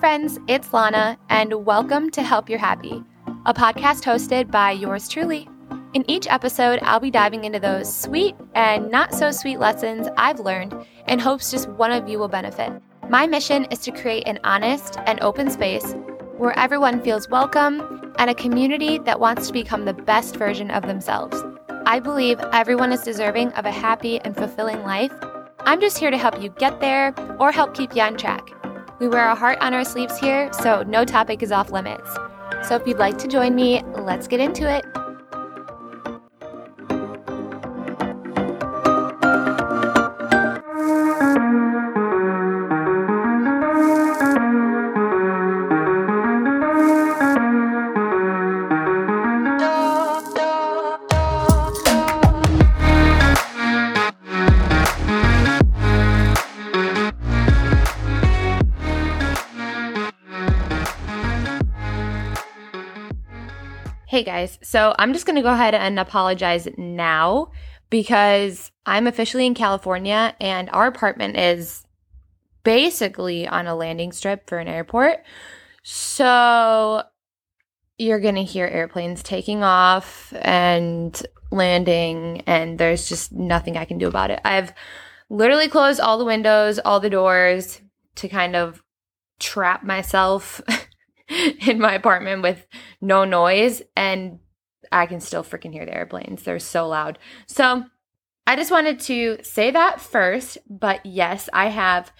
friends, it's Lana, and welcome to Help You're Happy, a podcast hosted by yours truly. In each episode, I'll be diving into those sweet and not so sweet lessons I've learned in hopes just one of you will benefit. My mission is to create an honest and open space where everyone feels welcome and a community that wants to become the best version of themselves. I believe everyone is deserving of a happy and fulfilling life. I'm just here to help you get there or help keep you on track. We wear our heart on our sleeves here, so no topic is off limits. So if you'd like to join me, let's get into it. Guys, so I'm just gonna go ahead and apologize now because I'm officially in California and our apartment is basically on a landing strip for an airport. So you're gonna hear airplanes taking off and landing, and there's just nothing I can do about it. I've literally closed all the windows, all the doors to kind of trap myself in my apartment with no noise and I can still freaking hear the airplanes. They're so loud. So I just wanted to say that first, but yes, I have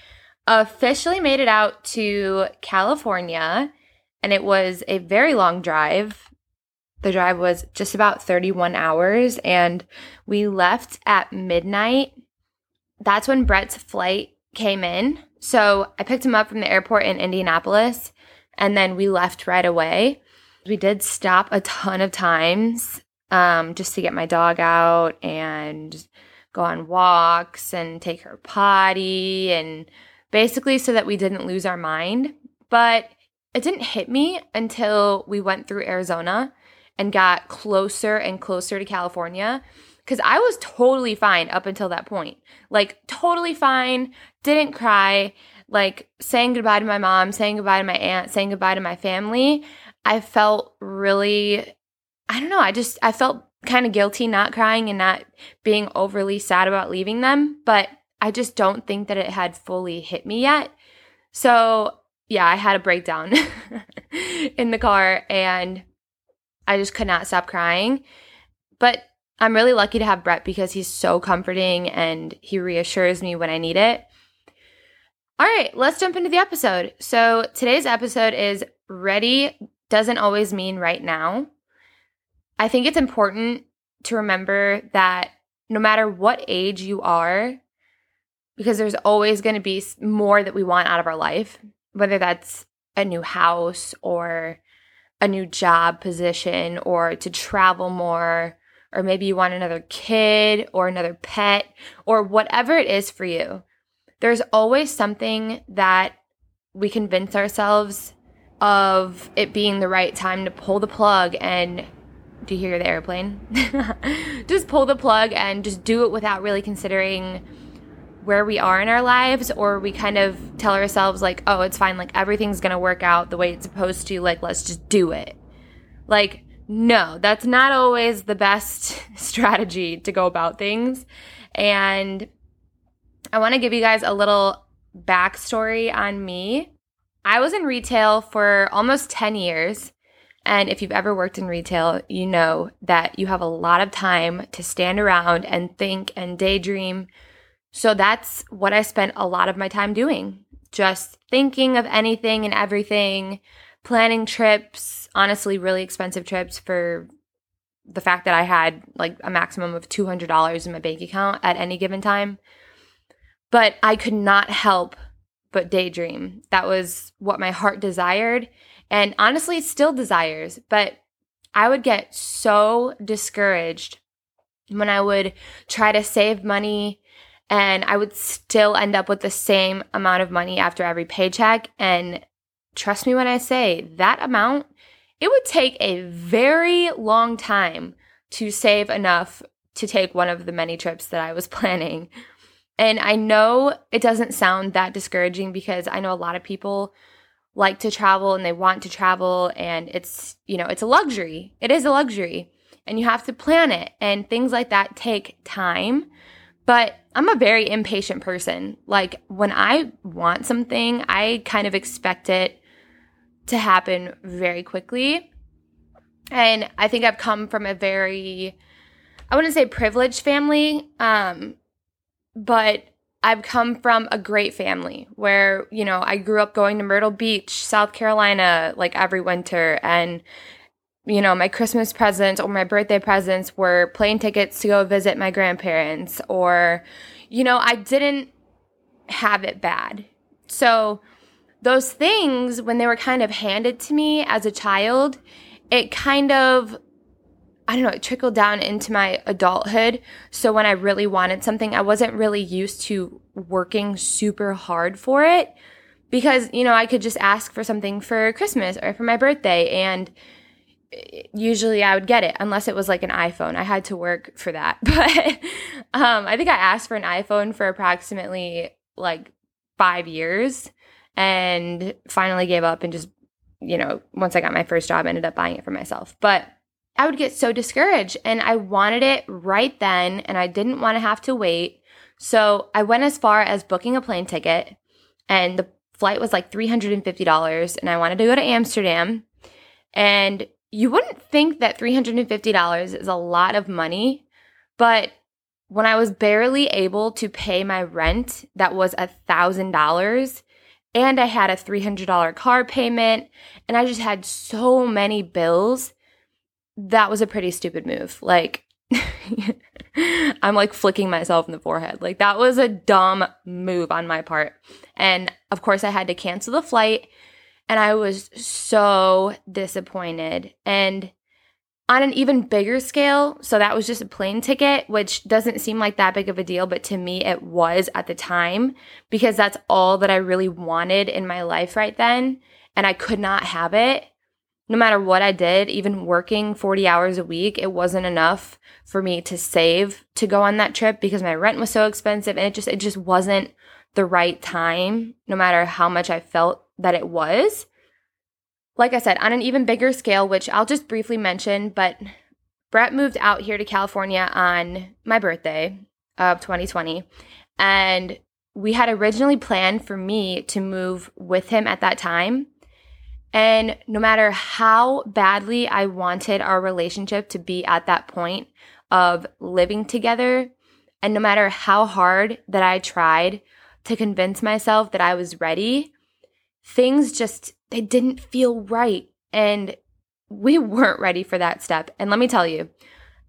officially made it out to California and it was a very long drive. The drive was just about 31 hours and we left at midnight. That's when Brett's flight came in. So I picked him up from the airport in Indianapolis and then we left right away. We did stop a ton of times um, just to get my dog out and go on walks and take her potty and basically so that we didn't lose our mind. But it didn't hit me until we went through Arizona and got closer and closer to California because I was totally fine up until that point. Like, totally fine, didn't cry like saying goodbye to my mom, saying goodbye to my aunt, saying goodbye to my family, I felt really, I don't know, I just, I felt kind of guilty not crying and not being overly sad about leaving them, but I just don't think that it had fully hit me yet. So, yeah, I had a breakdown in the car and I just could not stop crying. But I'm really lucky to have Brett because he's so comforting and he reassures me when I need it. All right, let's jump into the episode. So today's episode is ready doesn't always mean right now. I think it's important to remember that no matter what age you are, because there's always going to be more that we want out of our life, whether that's a new house or a new job position or to travel more, or maybe you want another kid or another pet or whatever it is for you there's always something that we convince ourselves of it being the right time to pull the plug and do you hear the airplane? just pull the plug and just do it without really considering where we are in our lives or we kind of tell ourselves like, "Oh, it's fine, like everything's going to work out the way it's supposed to, like let's just do it." Like, no, that's not always the best strategy to go about things. And I want to give you guys a little backstory on me. I was in retail for almost 10 years. And if you've ever worked in retail, you know that you have a lot of time to stand around and think and daydream. So that's what I spent a lot of my time doing just thinking of anything and everything, planning trips, honestly, really expensive trips for the fact that I had like a maximum of $200 in my bank account at any given time. But I could not help but daydream. That was what my heart desired. And honestly, it still desires. But I would get so discouraged when I would try to save money and I would still end up with the same amount of money after every paycheck. And trust me when I say that amount, it would take a very long time to save enough to take one of the many trips that I was planning. And I know it doesn't sound that discouraging because I know a lot of people like to travel and they want to travel and it's, you know, it's a luxury. It is a luxury and you have to plan it and things like that take time. But I'm a very impatient person. Like when I want something, I kind of expect it to happen very quickly. And I think I've come from a very I wouldn't say privileged family, um, but I've come from a great family where, you know, I grew up going to Myrtle Beach, South Carolina, like every winter. And, you know, my Christmas presents or my birthday presents were plane tickets to go visit my grandparents. Or, you know, I didn't have it bad. So, those things, when they were kind of handed to me as a child, it kind of I don't know, it trickled down into my adulthood. So when I really wanted something, I wasn't really used to working super hard for it because, you know, I could just ask for something for Christmas or for my birthday and usually I would get it unless it was like an iPhone. I had to work for that. But um, I think I asked for an iPhone for approximately like five years and finally gave up and just, you know, once I got my first job, I ended up buying it for myself. But I would get so discouraged and I wanted it right then and I didn't want to have to wait. So I went as far as booking a plane ticket and the flight was like $350 and I wanted to go to Amsterdam. And you wouldn't think that $350 is a lot of money, but when I was barely able to pay my rent, that was a $1,000 and I had a $300 car payment and I just had so many bills that was a pretty stupid move. Like, I'm like flicking myself in the forehead. Like, that was a dumb move on my part. And of course, I had to cancel the flight. And I was so disappointed. And on an even bigger scale, so that was just a plane ticket, which doesn't seem like that big of a deal, but to me it was at the time because that's all that I really wanted in my life right then. And I could not have it no matter what I did, even working 40 hours a week, it wasn't enough for me to save to go on that trip because my rent was so expensive and it just it just wasn't the right time no matter how much I felt that it was. Like I said, on an even bigger scale, which I'll just briefly mention, but Brett moved out here to California on my birthday of 2020 and we had originally planned for me to move with him at that time and no matter how badly I wanted our relationship to be at that point of living together, and no matter how hard that I tried to convince myself that I was ready, things just they didn't feel right and we weren't ready for that step. And let me tell you,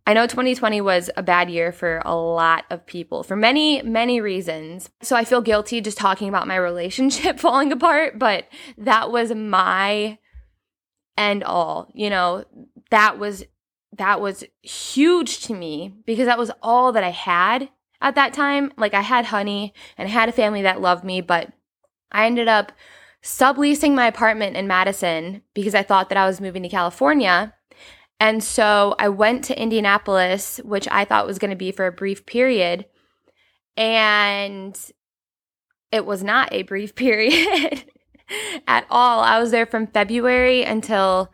I know 2020 was a bad year for a lot of people for many, many reasons. So I feel guilty just talking about my relationship falling apart, but that was my end all. You know, that was that was huge to me because that was all that I had at that time. Like I had honey and I had a family that loved me, but I ended up subleasing my apartment in Madison because I thought that I was moving to California and so I went to Indianapolis, which I thought was going to be for a brief period. And it was not a brief period at all. I was there from February until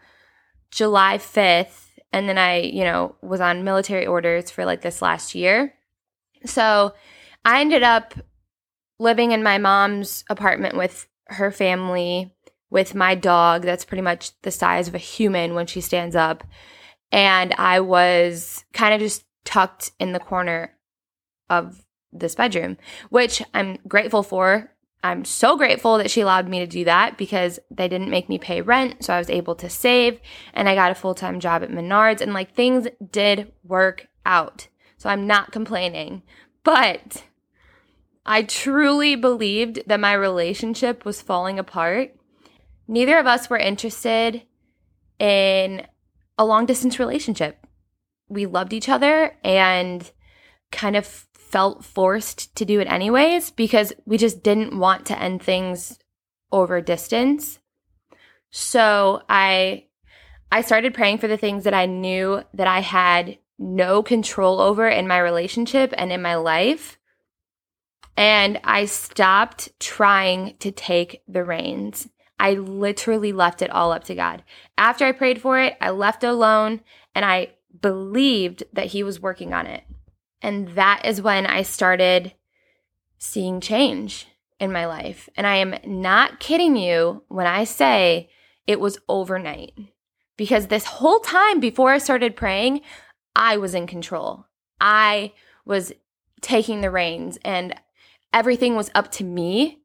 July 5th. And then I, you know, was on military orders for like this last year. So I ended up living in my mom's apartment with her family, with my dog that's pretty much the size of a human when she stands up and I was kind of just tucked in the corner of this bedroom, which I'm grateful for. I'm so grateful that she allowed me to do that because they didn't make me pay rent. So I was able to save and I got a full time job at Menards and like things did work out. So I'm not complaining. But I truly believed that my relationship was falling apart. Neither of us were interested in a long distance relationship. We loved each other and kind of felt forced to do it anyways because we just didn't want to end things over distance. So I I started praying for the things that I knew that I had no control over in my relationship and in my life. And I stopped trying to take the reins. I literally left it all up to God. After I prayed for it, I left alone and I believed that He was working on it. And that is when I started seeing change in my life. And I am not kidding you when I say it was overnight. Because this whole time before I started praying, I was in control. I was taking the reins and everything was up to me.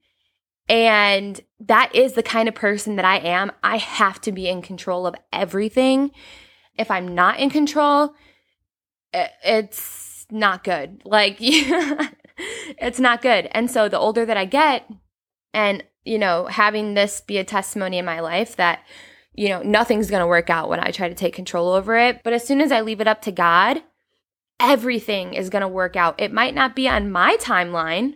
And that is the kind of person that I am. I have to be in control of everything. If I'm not in control, it's not good. Like, it's not good. And so the older that I get, and, you know, having this be a testimony in my life that, you know, nothing's going to work out when I try to take control over it. But as soon as I leave it up to God, everything is going to work out. It might not be on my timeline.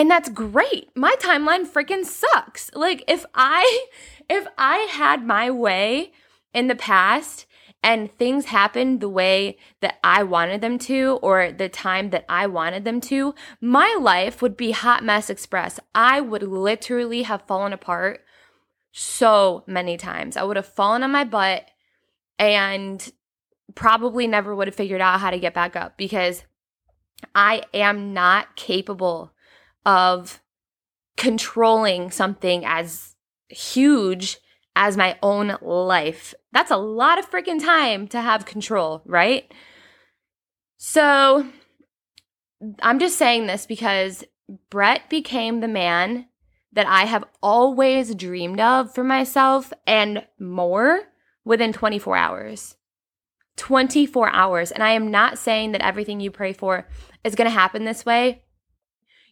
And that's great. My timeline freaking sucks. Like if I if I had my way in the past and things happened the way that I wanted them to or the time that I wanted them to, my life would be hot mess express. I would literally have fallen apart so many times. I would have fallen on my butt and probably never would have figured out how to get back up because I am not capable of controlling something as huge as my own life. That's a lot of freaking time to have control, right? So I'm just saying this because Brett became the man that I have always dreamed of for myself and more within 24 hours. 24 hours. And I am not saying that everything you pray for is going to happen this way.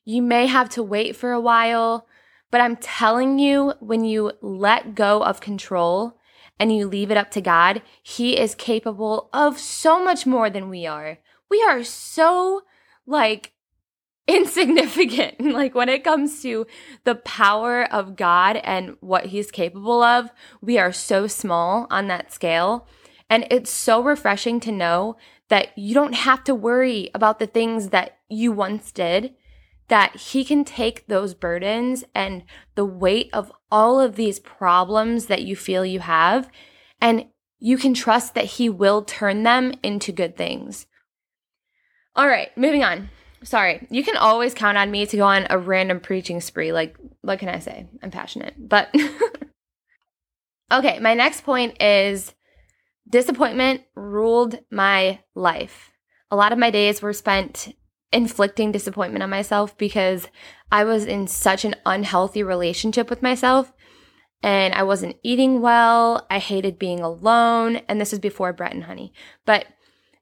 You may have to wait for a while. But I'm telling you, when you let go of control and you leave it up to God, He is capable of so much more than we are. We are so like insignificant. like when it comes to the power of God and what He's capable of, we are so small on that scale. And it's so refreshing to know that you don't have to worry about the things that you once did that he can take those burdens and the weight of all of these problems that you feel you have, and you can trust that he will turn them into good things. All right, moving on. Sorry, you can always count on me to go on a random preaching spree. Like, what can I say? I'm passionate. But okay, my next point is disappointment ruled my life. A lot of my days were spent inflicting disappointment on myself because I was in such an unhealthy relationship with myself and I wasn't eating well. I hated being alone. And this is before Brett and Honey. But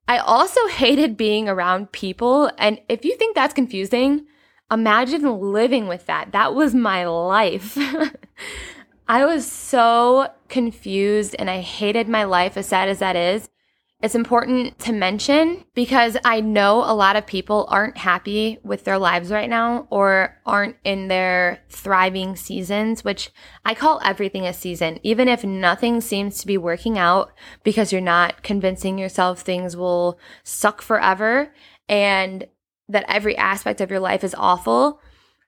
I also hated being around people. And if you think that's confusing, imagine living with that. That was my life. I was so confused and I hated my life, as sad as that is. It's important to mention because I know a lot of people aren't happy with their lives right now or aren't in their thriving seasons, which I call everything a season. Even if nothing seems to be working out because you're not convincing yourself things will suck forever and that every aspect of your life is awful,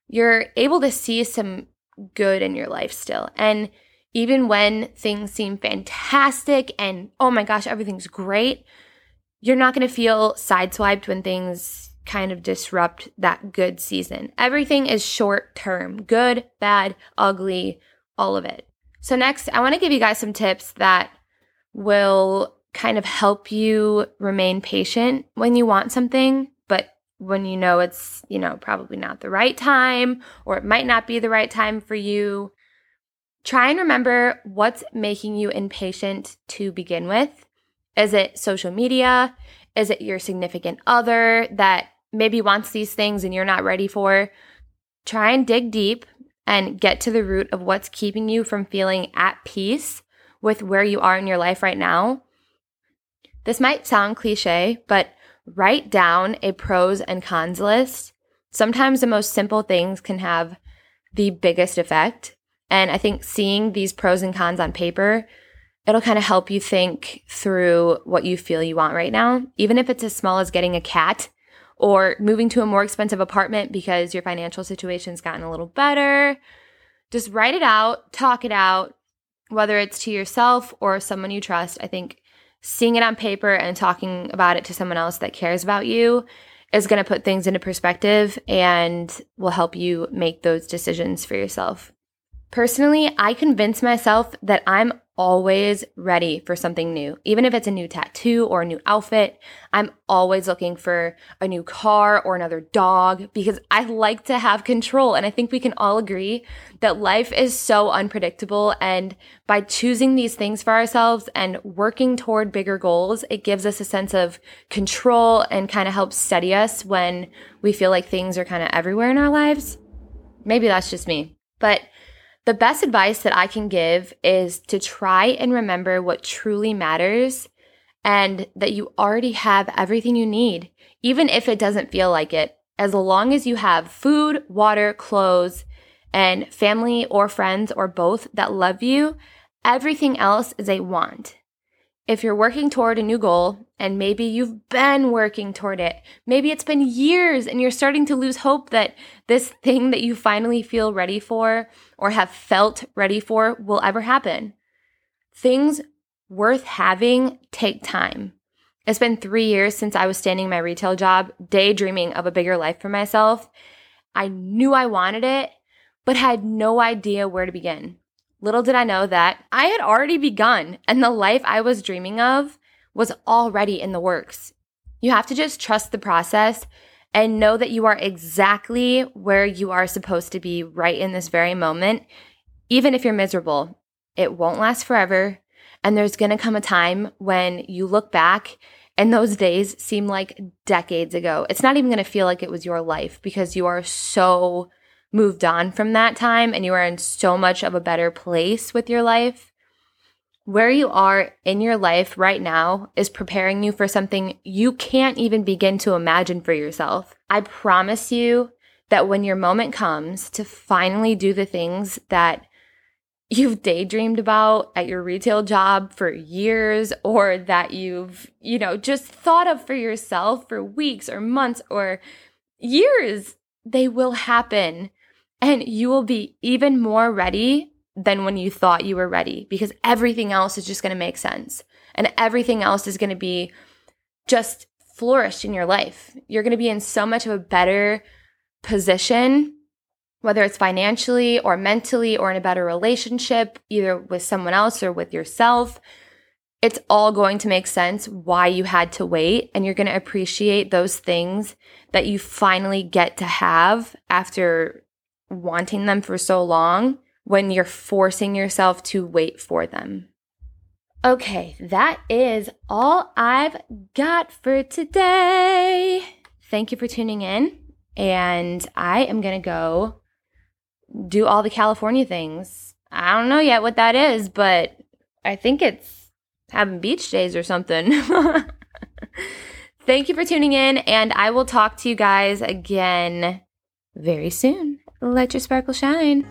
you're able to see some good in your life still. And even when things seem fantastic and oh my gosh, everything's great, you're not going to feel sideswiped when things kind of disrupt that good season. Everything is short term good, bad, ugly, all of it. So, next, I want to give you guys some tips that will kind of help you remain patient when you want something, but when you know it's, you know, probably not the right time or it might not be the right time for you. Try and remember what's making you impatient to begin with. Is it social media? Is it your significant other that maybe wants these things and you're not ready for? Try and dig deep and get to the root of what's keeping you from feeling at peace with where you are in your life right now. This might sound cliche, but write down a pros and cons list. Sometimes the most simple things can have the biggest effect. And I think seeing these pros and cons on paper, it'll kind of help you think through what you feel you want right now, even if it's as small as getting a cat or moving to a more expensive apartment because your financial situation's gotten a little better. just write it out, talk it out, whether it's to yourself or someone you trust. I think seeing it on paper and talking about it to someone else that cares about you is going to put things into perspective and will help you make those decisions for yourself. Personally, I convince myself that I'm always ready for something new. Even if it's a new tattoo or a new outfit, I'm always looking for a new car or another dog because I like to have control. And I think we can all agree that life is so unpredictable. And by choosing these things for ourselves and working toward bigger goals, it gives us a sense of control and kind of helps steady us when we feel like things are kind of everywhere in our lives. Maybe that's just me. But the best advice that I can give is to try and remember what truly matters and that you already have everything you need, even if it doesn't feel like it. As long as you have food, water, clothes, and family or friends or both that love you, everything else is a want. If you're working toward a new goal, and maybe you've been working toward it, maybe it's been years and you're starting to lose hope that this thing that you finally feel ready for or have felt ready for will ever happen. Things worth having take time. It's been three years since I was standing my retail job, daydreaming of a bigger life for myself. I knew I wanted it, but had no idea where to begin. Little did I know that I had already begun, and the life I was dreaming of was already in the works. You have to just trust the process and know that you are exactly where you are supposed to be right in this very moment, even if you're miserable. It won't last forever. And there's going to come a time when you look back and those days seem like decades ago. It's not even going to feel like it was your life because you are so moved on from that time and you are in so much of a better place with your life. Where you are in your life right now is preparing you for something you can't even begin to imagine for yourself. I promise you that when your moment comes to finally do the things that you've daydreamed about at your retail job for years or that you've, you know, just thought of for yourself for weeks or months or years, they will happen and you will be even more ready than when you thought you were ready because everything else is just going to make sense and everything else is going to be just flourished in your life. You're going to be in so much of a better position, whether it's financially or mentally or in a better relationship, either with someone else or with yourself. It's all going to make sense why you had to wait, and you're going to appreciate those things that you finally get to have after wanting them for so long when you're forcing yourself to wait for them. Okay, that is all I've got for today. Thank you for tuning in. And I am going to go do all the California things. I don't know yet what that is, but I think it's having beach days or something. Thank you for tuning in, and I will talk to you guys again very soon. Let your sparkle shine.